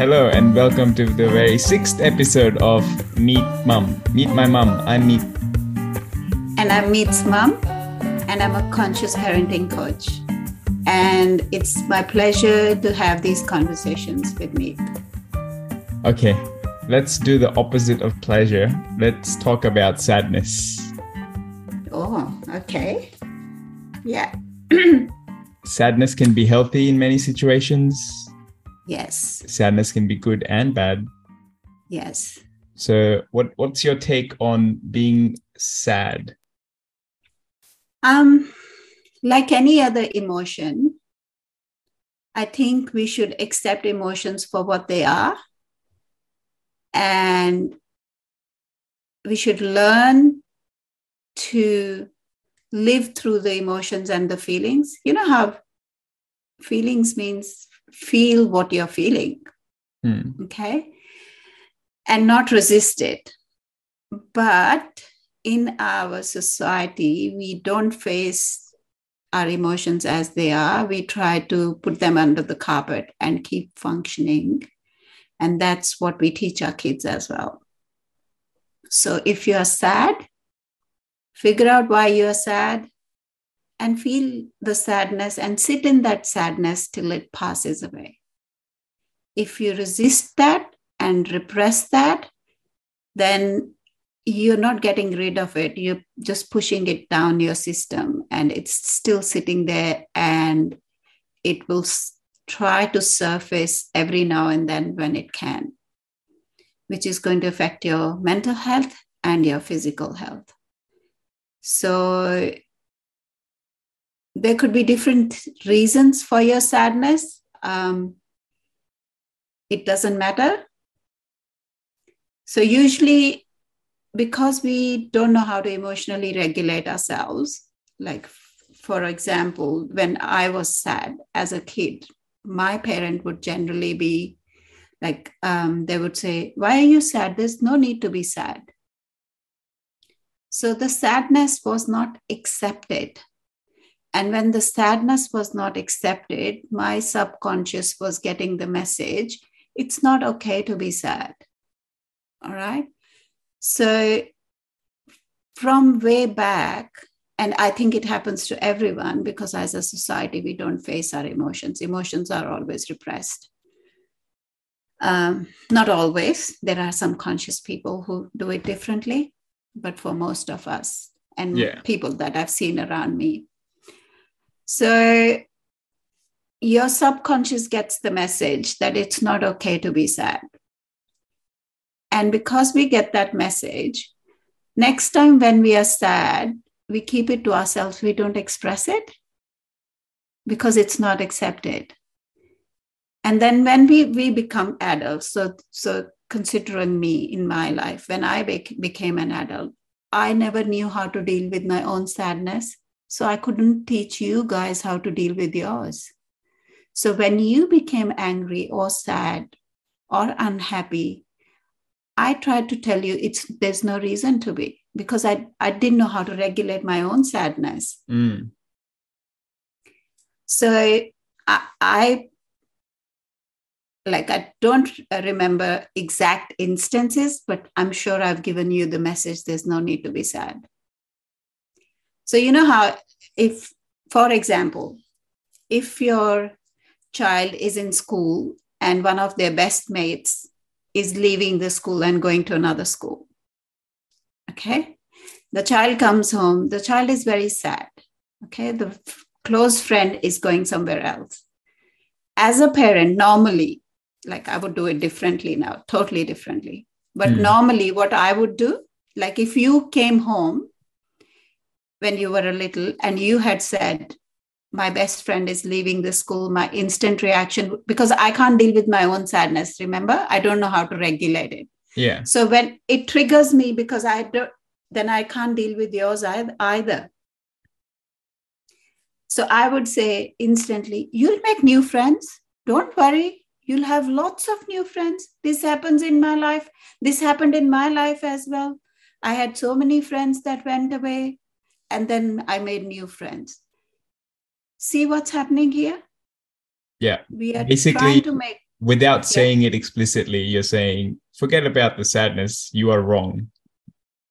Hello and welcome to the very sixth episode of Meet Mum. Meet my mum. I'm Meet. And I'm Meet's mom, and I'm a conscious parenting coach. And it's my pleasure to have these conversations with Meet. Okay, let's do the opposite of pleasure. Let's talk about sadness. Oh, okay. Yeah. Sadness can be healthy in many situations. Yes. Sadness can be good and bad. Yes. So, what what's your take on being sad? Um, like any other emotion, I think we should accept emotions for what they are. And we should learn to live through the emotions and the feelings. You know how feelings means feel what you're feeling, Hmm. okay? And not resist it. But in our society, we don't face our emotions as they are. We try to put them under the carpet and keep functioning. And that's what we teach our kids as well. So if you're sad, figure out why you're sad and feel the sadness and sit in that sadness till it passes away. If you resist that and repress that, then you're not getting rid of it. You're just pushing it down your system and it's still sitting there and it will try to surface every now and then when it can, which is going to affect your mental health and your physical health. So there could be different reasons for your sadness. Um, it doesn't matter. So, usually, because we don't know how to emotionally regulate ourselves, like for example, when I was sad as a kid, my parent would generally be like, um, they would say, Why are you sad? There's no need to be sad. So the sadness was not accepted. And when the sadness was not accepted, my subconscious was getting the message it's not okay to be sad. All right. So from way back, and I think it happens to everyone because as a society, we don't face our emotions. Emotions are always repressed. Um, not always. There are some conscious people who do it differently, but for most of us and Yeah. people that I've seen around me. So your subconscious gets the message that it's not okay to be sad. And because we get that message, next time when we are sad, we keep it to ourselves, we don't express it because it's not accepted. And then when we, we become adults, so, so considering me in my life, when I bec- became an adult, I never knew how to deal with my own sadness. So I couldn't teach you guys how to deal with yours. So when you became angry or sad or unhappy, I tried to tell you it's there's no reason to be because I, I didn't know how to regulate my own sadness. Mm. So I, I like I don't remember exact instances, but I'm sure I've given you the message there's no need to be sad. So you know how if for example, if your child is in school and one of their best mates is leaving the school and going to another school. Okay. The child comes home, the child is very sad. Okay. The f- close friend is going somewhere else. As a parent, normally, like I would do it differently now, totally differently. But Hmm. normally, what I would do, like if you came home when you were a little and you had said, my best friend is leaving the school, my instant reaction, because I can't deal with my own sadness, remember? I don't know how to regulate it. Yeah. So when it triggers me because I don't, then I can't deal with yours either. So I would say instantly, you'll make new friends. Don't worry. You'll have lots of new friends. This happens in my life. This happened in my life as well. I had so many friends that went away, and then I made new friends. See what's happening here? Yeah. We are Basically- to make without saying it explicitly, you're saying, forget about the sadness, you are wrong.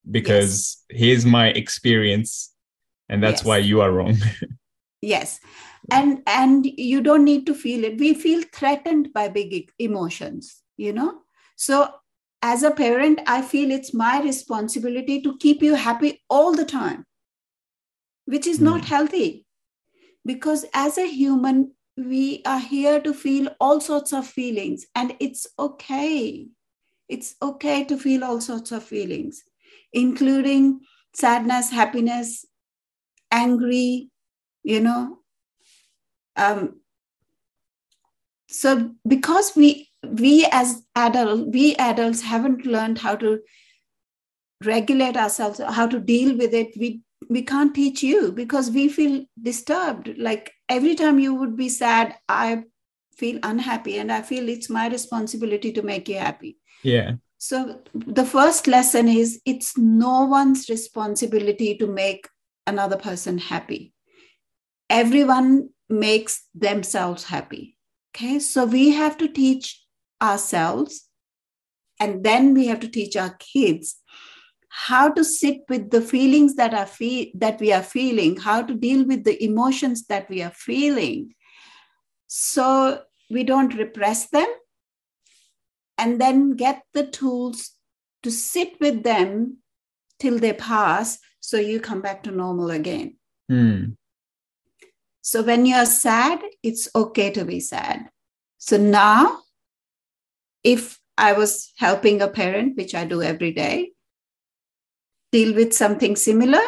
Because yes. here's my experience, and that's yes. why you are wrong. yes. And and you don't need to feel it. We feel threatened by big emotions, you know. So as a parent, I feel it's my responsibility to keep you happy all the time, which is not hmm. healthy. Because as a human, we are here to feel all sorts of feelings, and it's okay. It's okay to feel all sorts of feelings, including sadness, happiness, angry, you know. Um, so, because we we as adults, we adults haven't learned how to regulate ourselves, how to deal with it. We we can't teach you because we feel disturbed. Like every time you would be sad, I feel unhappy, and I feel it's my responsibility to make you happy. Yeah. So the first lesson is it's no one's responsibility to make another person happy. Everyone makes themselves happy. Okay, so we have to teach ourselves and then we have to teach our kids how to sit with the feelings that are fe- that we are feeling how to deal with the emotions that we are feeling. So we don't repress them and then get the tools to sit with them till they pass so you come back to normal again. Mm. so when you're sad it's okay to be sad. So now if I was helping a parent, which I do every day, deal with something similar,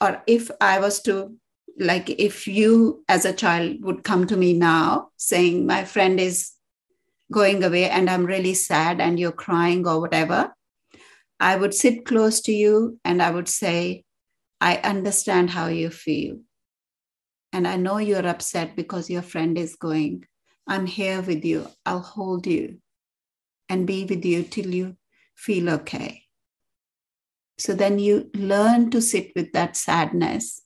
or if I was to, like, if you as a child would come to me now saying, My friend is going away and I'm really sad and you're crying or whatever, I would sit close to you and I would say, I understand how you feel. And I know you're upset because your friend is going. I'm here with you. I'll hold you and be with you till you feel okay. So then you learn to sit with that sadness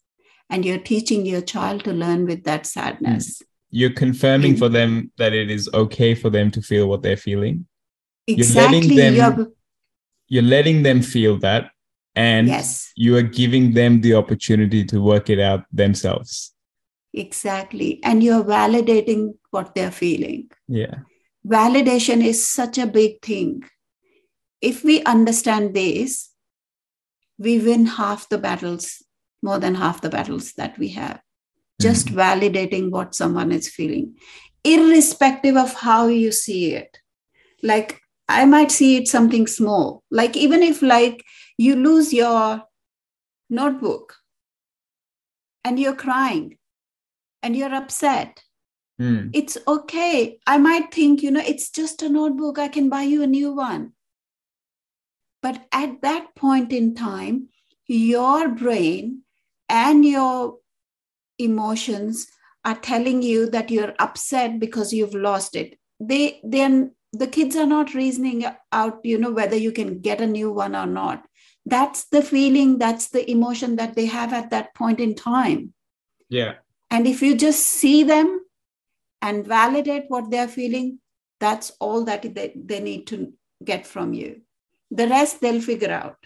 and you're teaching your child to learn with that sadness. Hmm. You're confirming for them that it is okay for them to feel what they're feeling. Exactly. You're letting them, you're, you're letting them feel that and yes. you are giving them the opportunity to work it out themselves. Exactly. And you're validating what they're feeling. Yeah validation is such a big thing. If we understand this, we win half the battles, more than half the battles that we have. Just mm-hmm. validating what someone is feeling, irrespective of how you see it. Like, I might see it something small. Like, even if, like, you lose your notebook and you're crying and you're upset Mm. It's okay. I might think, you know, it's just a notebook. I can buy you a new one. But at that point in time, your brain and your emotions are telling you that you're upset because you've lost it. They then the kids are not reasoning out, you know, whether you can get a new one or not. That's the feeling, that's the emotion that they have at that point in time. Yeah. And if you just see them and validate what they're feeling, that's all that they, they need to get from you. The rest they'll figure out.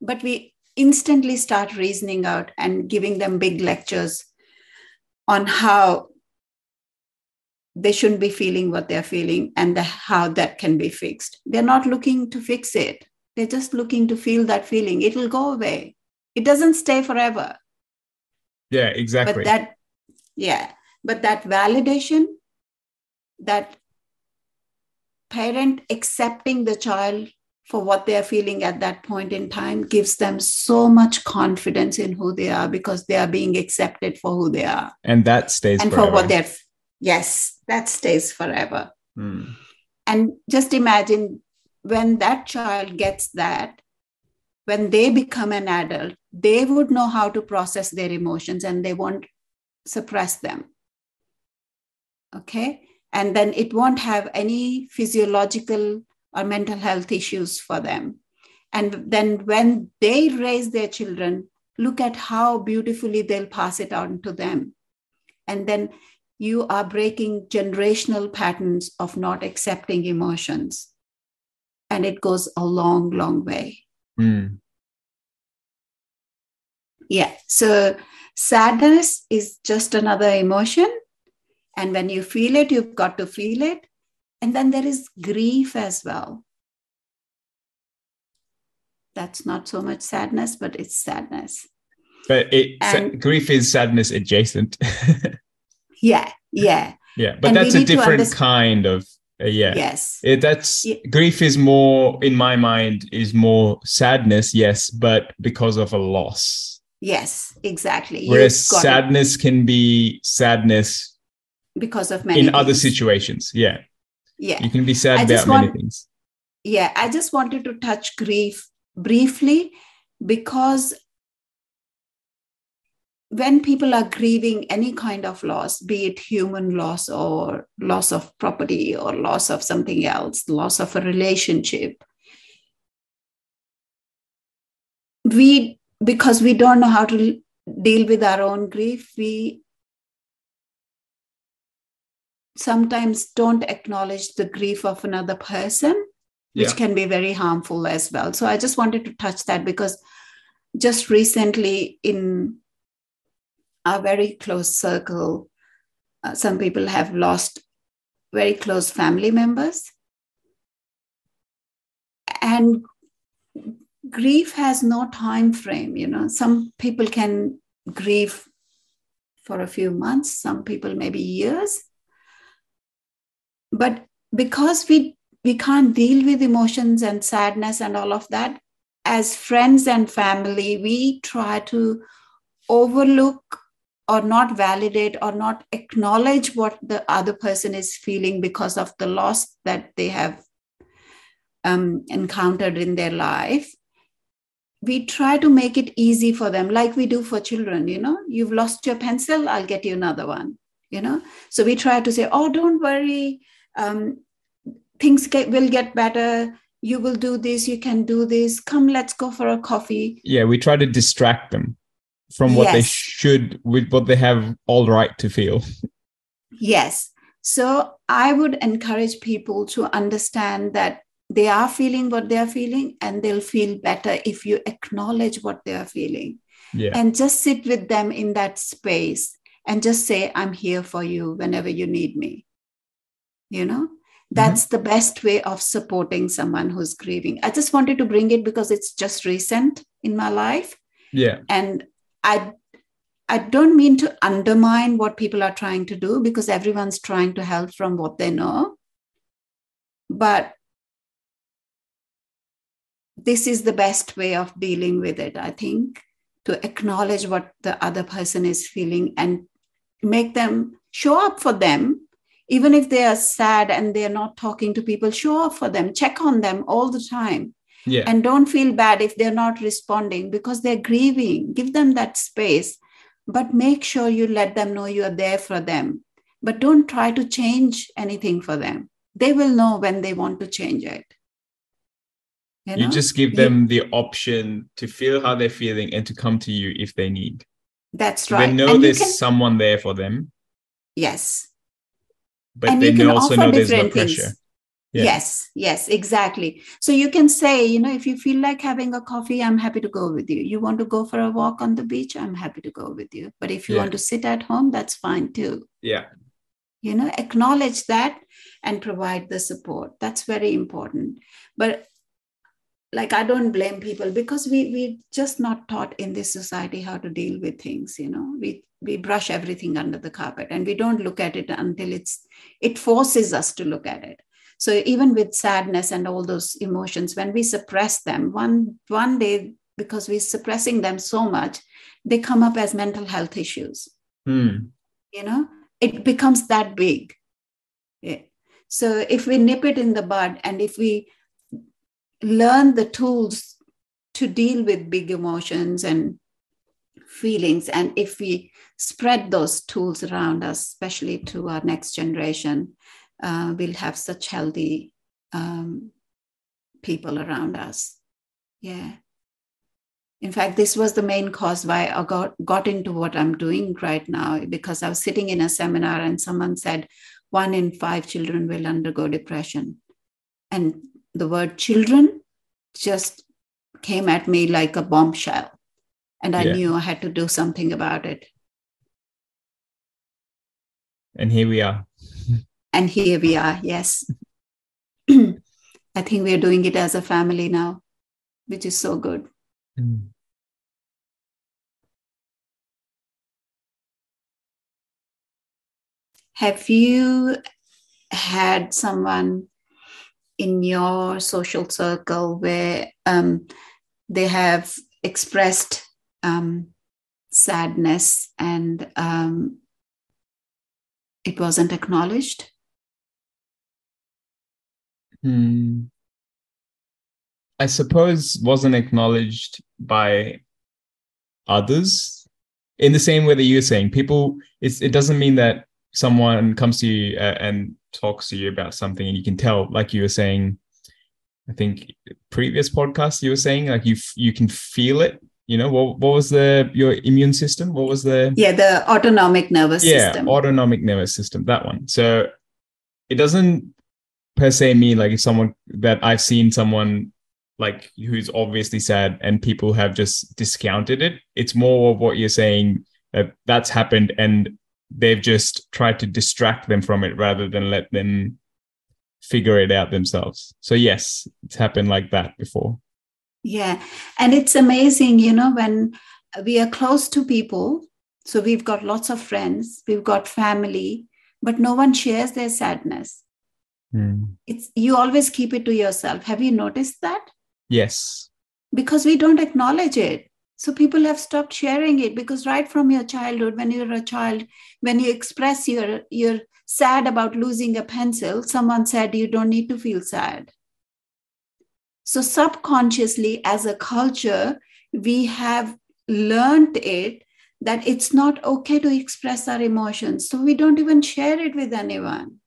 But we instantly start reasoning out and giving them big lectures on how they shouldn't be feeling what they're feeling and the, how that can be fixed. They're not looking to fix it. They're just looking to feel that feeling. It'll go away. It doesn't stay forever. Yeah, exactly. But that yeah but that validation that parent accepting the child for what they're feeling at that point in time gives them so much confidence in who they are because they are being accepted for who they are and that stays and forever. for what they're yes that stays forever mm. and just imagine when that child gets that when they become an adult they would know how to process their emotions and they won't suppress them. Okay. And then it won't have any physiological or mental health issues for them. And then when they raise their children, look at how beautifully they'll pass it on to them. And then you are breaking generational patterns of not accepting emotions. And it goes a long, long way. Mm. Yeah. So sadness is just another emotion. And when you feel it, you've got to feel it. And then there is grief as well. That's not so much sadness, but it's sadness. But it and, grief is sadness adjacent. yeah, yeah. Yeah, but and that's a different kind of uh, yeah. Yes. It, that's yeah. grief is more in my mind is more sadness, yes, but because of a loss. Yes, exactly. Whereas sadness it. can be sadness because of many in things. other situations. Yeah. Yeah. You can be sad I about want, many things. Yeah, I just wanted to touch grief briefly because when people are grieving any kind of loss, be it human loss or loss of property or loss of something else, loss of a relationship, we, because we don't know how to deal with our own grief, we sometimes don't acknowledge the grief of another person, which yeah. can be very harmful as well. So I just wanted to touch that because just recently in a very close circle. Uh, some people have lost very close family members. And grief has no time frame, you know. Some people can grieve for a few months, some people maybe years. But because we we can't deal with emotions and sadness and all of that, as friends and family, we try to overlook or not validate or not acknowledge what the other person is feeling because of the loss that they have um, encountered in their life. We try to make it easy for them like we do for children you know. You've lost your pencil i'll get you another one you know. So we try to say oh don't worry um, things get, will get better. You will do this. You can do this. Come let's go for a coffee. Yeah we try to distract them from what yes. they should with what they have all right to feel. Yes. So i would encourage people to understand that they are feeling what they are feeling and they'll feel better if you acknowledge what they are feeling. Yeah. and just sit with them in that space and just say i'm here for you whenever you need me you know mm-hmm. that's mm-hmm. the best way of supporting someone who's grieving i just wanted to bring it because it's just recent in my life yeah and I I don't mean to undermine what people are trying to do because everyone's trying to help from what they know. But this is the best way of dealing with it, I think, to acknowledge what the other person is feeling and make them show up for them. Even if they are sad and they're not talking to people, show up for them, check on them all the time. Yeah. and don't feel bad if they're not responding because they're grieving. Give them that space. But make sure you let them know you're there for them. But don't try to change anything for them. They will know when they want to change it. You, know? you just give them you, the option to feel how they're feeling and to come to you if they need. That's right. they know and there's can, someone there for them. Yes but and they also know there's no pressure things yeah. Yes, yes, exactly. So you can say, you know, if you feel like having a coffee, I'm happy to go with you. You want to go for a walk on the beach, I'm happy to go with you. But if you yeah. want to sit at home, that's fine too. Yeah. You know, acknowledge that and provide the support. That's very important. But like I don't blame people because we we just not taught in this society how to deal with things, you know. We we brush everything under the carpet and we don't look at it until it's it forces us to look at it so even with sadness and all those emotions, when we suppress them, one one day because we're suppressing them so much, they come up as mental health issues. Mm. You know, it becomes that big. Yeah. So if we nip it in the bud and if we learn the tools to deal with big emotions and feelings, and if we spread those tools around us, especially to our next generation, uh, we'll have such healthy um, people around us. Yeah. In fact, this was the main cause why I got, got into what I'm doing right now because I was sitting in a seminar and someone said one in five children will undergo depression. And the word children just came at me like a bombshell. And I yeah. knew I had to do something about it. And here we are. and here we are, yes. I think we're doing it as a family now, which is so good. Mm. Have you had someone in your social circle where um, they have expressed um, sadness and um, it wasn't acknowledged? Hmm. I suppose wasn't acknowledged by others in the same way that you're saying. People, it doesn't mean that someone comes to you uh, and talks to you about something and you can tell like you were saying i think previous podcast you were saying like you you can feel it you know what, what was the your immune system what was the yeah the autonomic nervous yeah, system autonomic nervous system that one so it doesn't per se mean like if someone that i've seen someone like who's obviously sad and people have just discounted it it's more of what you're saying that that's happened and they've just tried to distract them from it rather than let them figure it out themselves. So yes, it's happened like that before. Yeah. And it's amazing, you know, when we are close to people, so we've got lots of friends, we've got family, but no one shares their sadness. Mm. It's you always keep it to yourself. Have you noticed that? Yes. Because we don't acknowledge it. So people have stopped sharing it because right from your childhood, when you're a child, when you express your you're sad about losing a pencil, someone said you don't need to feel sad. So subconsciously, as a culture, we have learned it that it's not okay to express our emotions. So we don't even share it with anyone.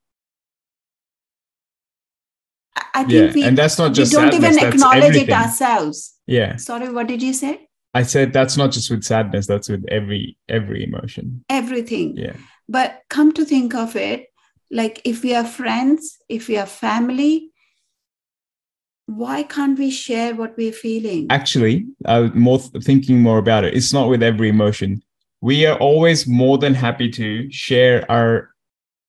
I think yeah, we, and that's not just we don't sadness, even acknowledge it ourselves. Yeah. Sorry, what did you say? I said that's not just with sadness, that's with every every emotion. Everything. Yeah. But come to think of it, like if we are friends, if we are family, why can't we share what we're feeling? Actually, was more thinking more about it. It's not with every emotion. We are always more than happy to share our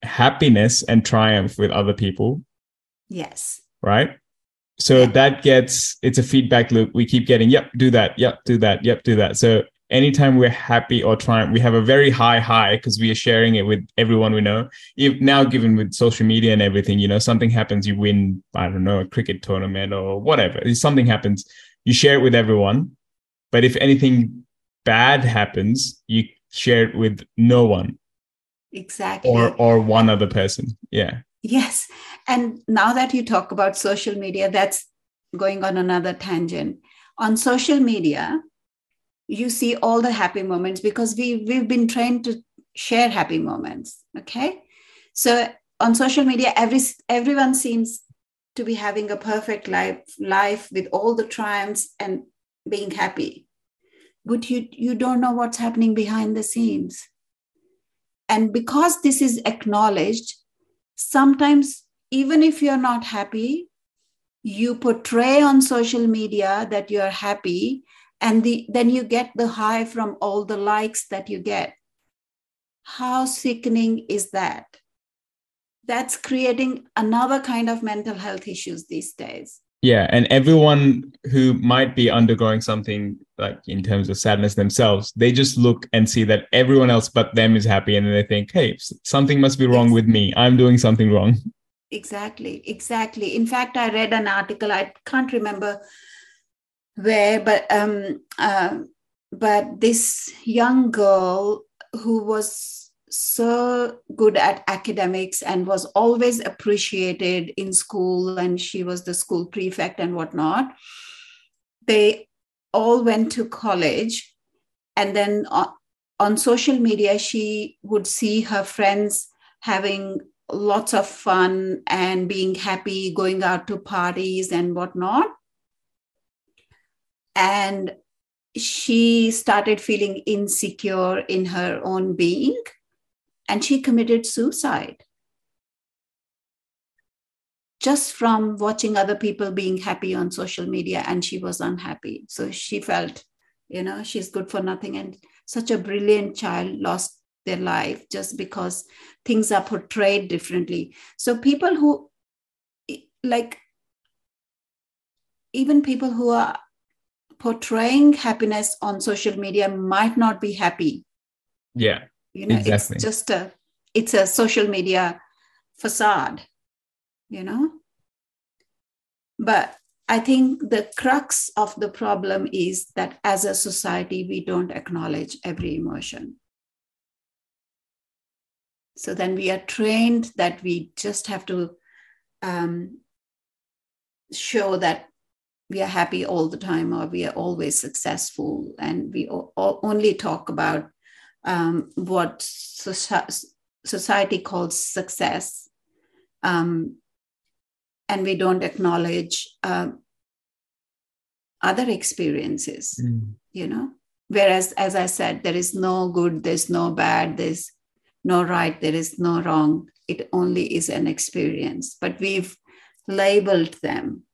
happiness and triumph with other people. Yes. Right? So yeah. that gets it's a feedback loop. We keep getting, yep, do that, yep, do that, yep, do that. So anytime we're happy or trying, we have a very high high because we are sharing it with everyone we know. If now, given with social media and everything, you know, something happens, you win, I don't know, a cricket tournament or whatever. If something happens, you share it with everyone. But if anything bad happens, you share it with no one. Exactly. Or or one other person. Yeah. Yes. And now that you talk about social media, that's going on another tangent. On social media, you see all the happy moments because we, we've been trained to share happy moments. Okay. So on social media, every everyone seems to be having a perfect life, life with all the triumphs and being happy. But you, you don't know what's happening behind the scenes. And because this is acknowledged, sometimes even if you're not happy you portray on social media that you're happy and the, then you get the high from all the likes that you get. How sickening is that? That's creating another kind of mental health issues these days. Yeah and everyone who might be undergoing something like in terms of sadness themselves they just look and see that everyone else but them is happy and then they think hey something must be wrong with me. I'm doing something wrong. Exactly exactly. In fact i read an article i can't remember where but um uh, but this young girl who was so good at academics and was always appreciated in school and she was the school prefect and whatnot they all went to college and then on, on social media she would see her friends having lots of fun and being happy going out to parties and whatnot and she started feeling insecure in her own being and she committed suicide. Just from watching other people being happy on social media and she was unhappy. So she felt you know she's good for nothing and such a brilliant child lost their life just because things are portrayed differently. So people who like even people who are portraying happiness on social media might not be happy. Yeah you know exactly. it's just a it's a social media facade you know? But i think the crux of the problem is that as a society we don't acknowledge every emotion. So then we are trained that we just have to um, show that we are happy all the time or we are always successful and we o- only talk about um, what society calls success um, and we don't acknowledge uh, other experiences mm. you know? Whereas as i said there is no good there's no bad there's no right there is no wrong. It only is an experience. But we've labeled them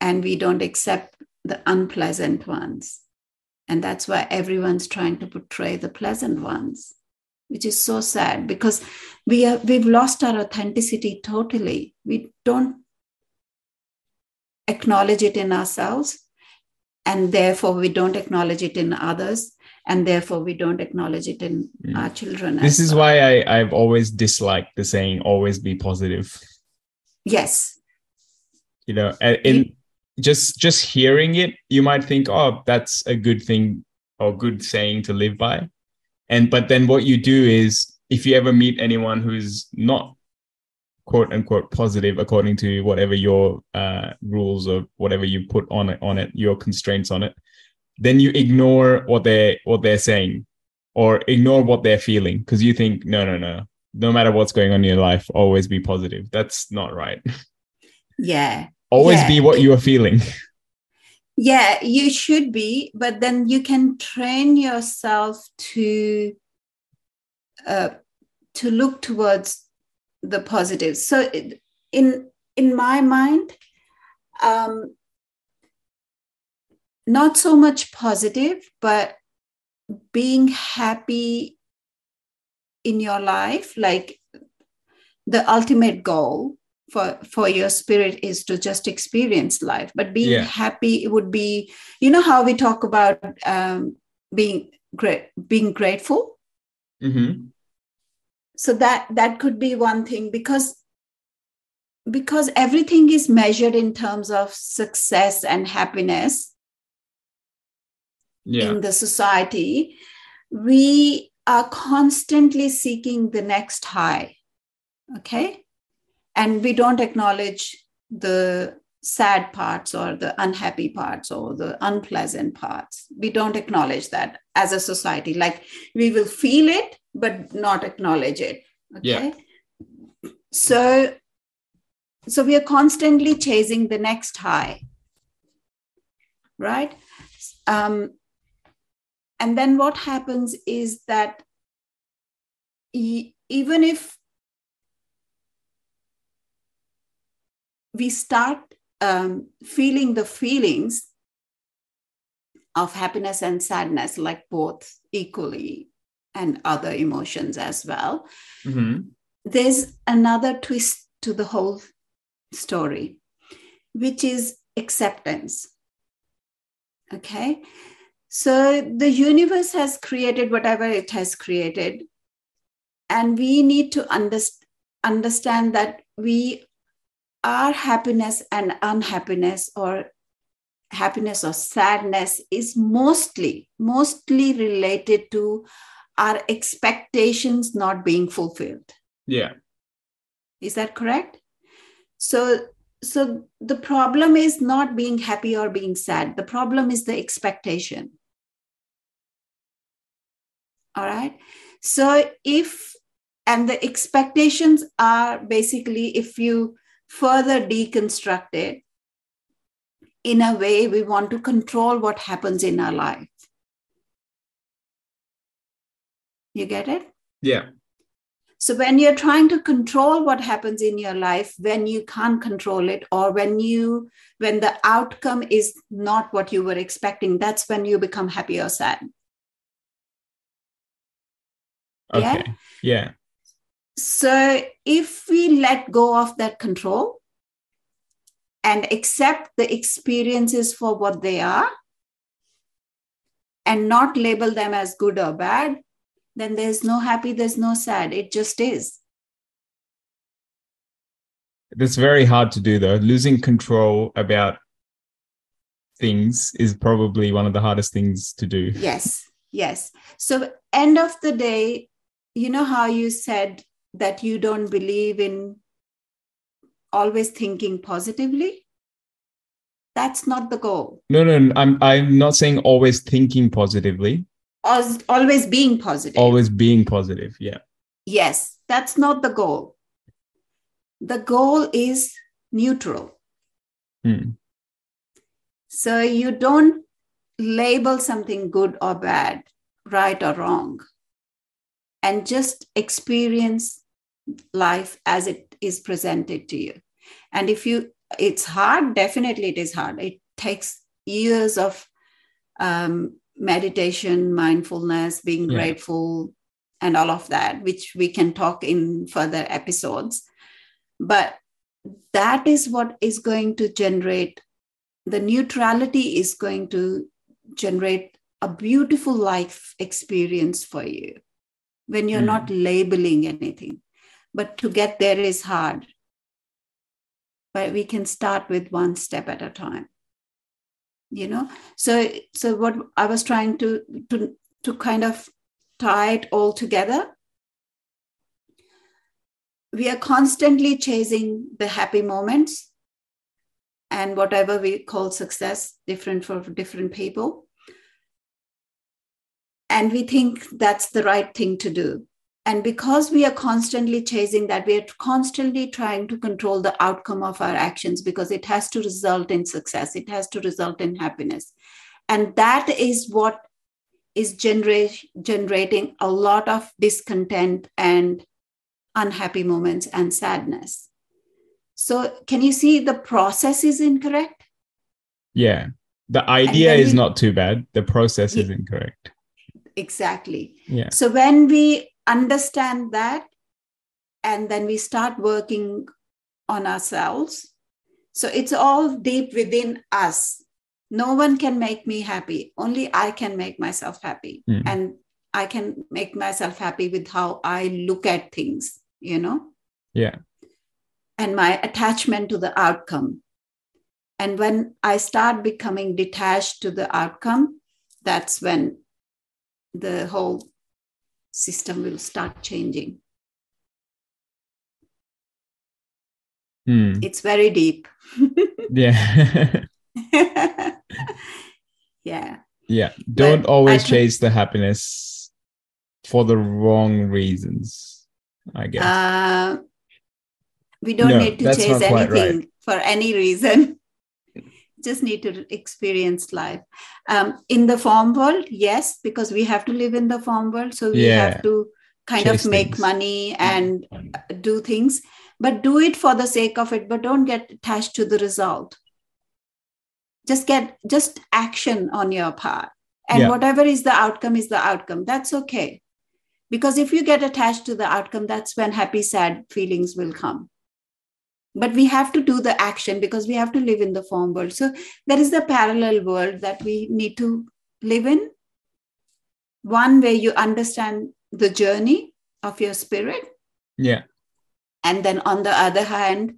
and we don't accept the unpleasant ones and that's why everyone's trying to portray the pleasant ones which is so sad because we are we've lost our authenticity totally we don't acknowledge it in ourselves and therefore we don't acknowledge it in others and therefore we don't acknowledge it in mm. our children this is well. why I, i've always disliked the saying always be positive yes you know in just just hearing it you might think oh that's a good thing or good saying to live by. And but then what you do is if you ever meet anyone who's not quote unquote positive according to whatever your uh, rules or whatever you put on it on it your constraints on it then you ignore what they what they're saying or ignore what they're feeling. Because you think no no no no matter what's going on in your life always be positive. That's not right. Yeah always yeah. be what you are feeling yeah you should be but then you can train yourself to uh, to look towards the positives. So in in my mind, um, not so much positive, but being happy in your life, like the ultimate goal for for your spirit is to just experience life. But being yeah. happy would be you know how we talk about um, being great being grateful? Mm-hmm. So that that could be one thing because because everything is measured in terms of success and happiness yeah. in the society. We are constantly seeking the next high okay and we don't acknowledge the sad parts or the unhappy parts or the unpleasant parts. We don't acknowledge that as a society. Like we will feel it but not acknowledge it. Okay? Yeah. so so we are constantly chasing the next high. Right? Um, and then what happens is that e- even if we start um, feeling the feelings of happiness and sadness like both equally and other emotions as well. Mm-hmm. There's another twist to the whole story, which is acceptance. Okay. So the universe has created whatever it has created. And we need to underst- understand that we are happiness and unhappiness or happiness or sadness is mostly mostly related to our expectations not being fulfilled. Yeah. Is that correct? So so the problem is not being happy or being sad. The problem is the expectation. All right? So if and the expectations are basically if you further deconstruct it. In a way, we want to control what happens in our life. You get it? Yeah. So, when you're trying to control what happens in your life, when you can't control it, or when you when the outcome is not what you were expecting, that's when you become happy or sad. Okay. Yeah. yeah. So if we let go of that control and accept the experiences for what they are and not label them as good or bad, then there's no happy, there's no sad. It just is. That's very hard to do though. Losing control about things is probably one of the hardest things to do. Yes, yes. So, end of the day, you know how you said that you don't believe in always thinking positively? That's not the goal. No, no, no, I'm I'm not saying always thinking positively, As- Always being positive. always being positive. Yeah. Yes, that's not the goal. The goal is neutral. Hmm. So you don't label something good or bad, right or wrong, and just experience life as it is presented to you. And if you, it's hard, definitely it is hard. It takes years of um, meditation, mindfulness, being Yeah. grateful, and all of that, which we can talk in further episodes. But that is what is going to generate the neutrality is going to generate a beautiful life experience for you when you're Mm. not labeling anything. But to get there is hard. But we can start with one step at a time. You know, so so what I was trying to to to kind of tie it all together. We are constantly chasing the happy moments and whatever we call success, different for different people. And we think that's the right thing to do. And because we are constantly chasing that, we are constantly trying to control the outcome of our actions because it has to result in success, it has to result in happiness. And that is what is generate, generating a lot of discontent and unhappy moments and sadness. So, can you see the process is incorrect? Yeah. The idea is we- not too bad. The process is incorrect. Exactly. Yeah. So, when we understand that and then we start working on ourselves, so it's all deep within us. No one can make me happy. Only I can make myself happy. Mm. And I can make myself happy with how I look at things, you know? Yeah. and my attachment to the outcome. And when I start becoming detached to the outcome, that's when the whole system will start changing. Hmm. It's very deep. Yeah. yeah. yeah. Don't But always chase the happiness for the wrong reasons, I guess. Uh, we don't No, need to chase quite right. anything for any reason. Just need to experience life. Um, in the form world, yes, because we have to live in the form world. So we Yeah. have to kind Chase of make things. money and do things, but do it for the sake of it, but don't get attached to the result. Just get just action on your part. And Yeah. whatever is the outcome is the outcome. That's okay. Because if you get attached to the outcome, that's when happy, sad feelings will come. But we have to do the action because we have to live in the form world. So there is the parallel world that we need to live in. One where you understand the journey of your spirit. yeah. And then on the other hand,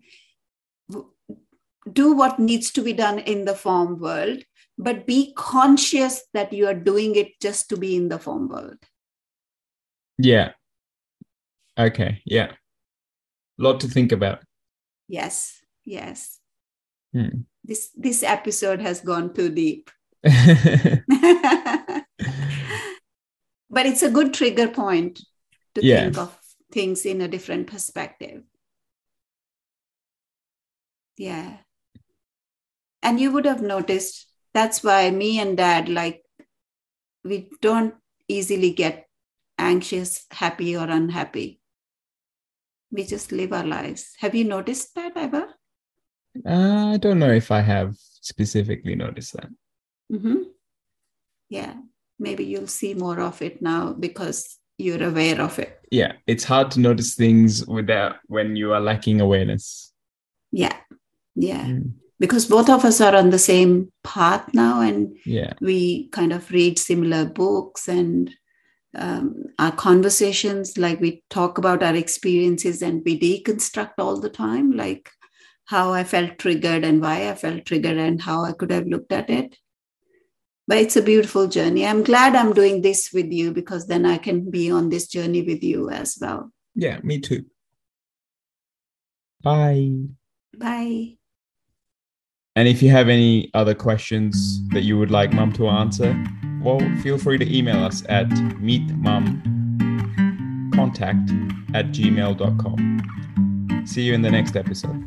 do what needs to be done in the form world, but be conscious that you are doing it just to be in the form world. Yeah. Okay. Yeah. a Lot to think about. Yes, yes. Hmm. This this episode has gone too deep. but it's a good trigger point to Yeah. think of things in a different perspective. Yeah. And you would have noticed that's why me and dad, like, we don't easily get anxious, happy, or unhappy. We just live our lives. Have you noticed that ever? Uh, I don't know if I have specifically noticed that. Mm-hmm. Yeah, maybe you'll see more of it now because you're aware of it. Yeah, it's hard to notice things without when you are lacking awareness. Yeah, yeah. Mm. Because both of us are on the same path now, and Yeah, we kind of read similar books and um, our conversations like we talk about our experiences and we deconstruct all the time like how i felt triggered and why i felt triggered and how i could have looked at it but it's a beautiful journey i'm glad i'm doing this with you because then i can be on this journey with you as well yeah, me too. Bye. bye And if you have any other questions that you would like mum to answer, well, feel free to email us at meetmumcontact at gmail.com. See you in the next episode.